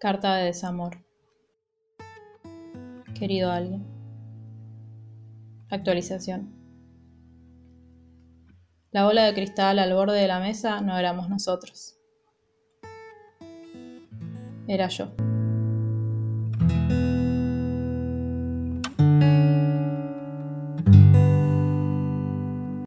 Carta de desamor. Querido alguien. Actualización. La bola de cristal al borde de la mesa no éramos nosotros. Era yo.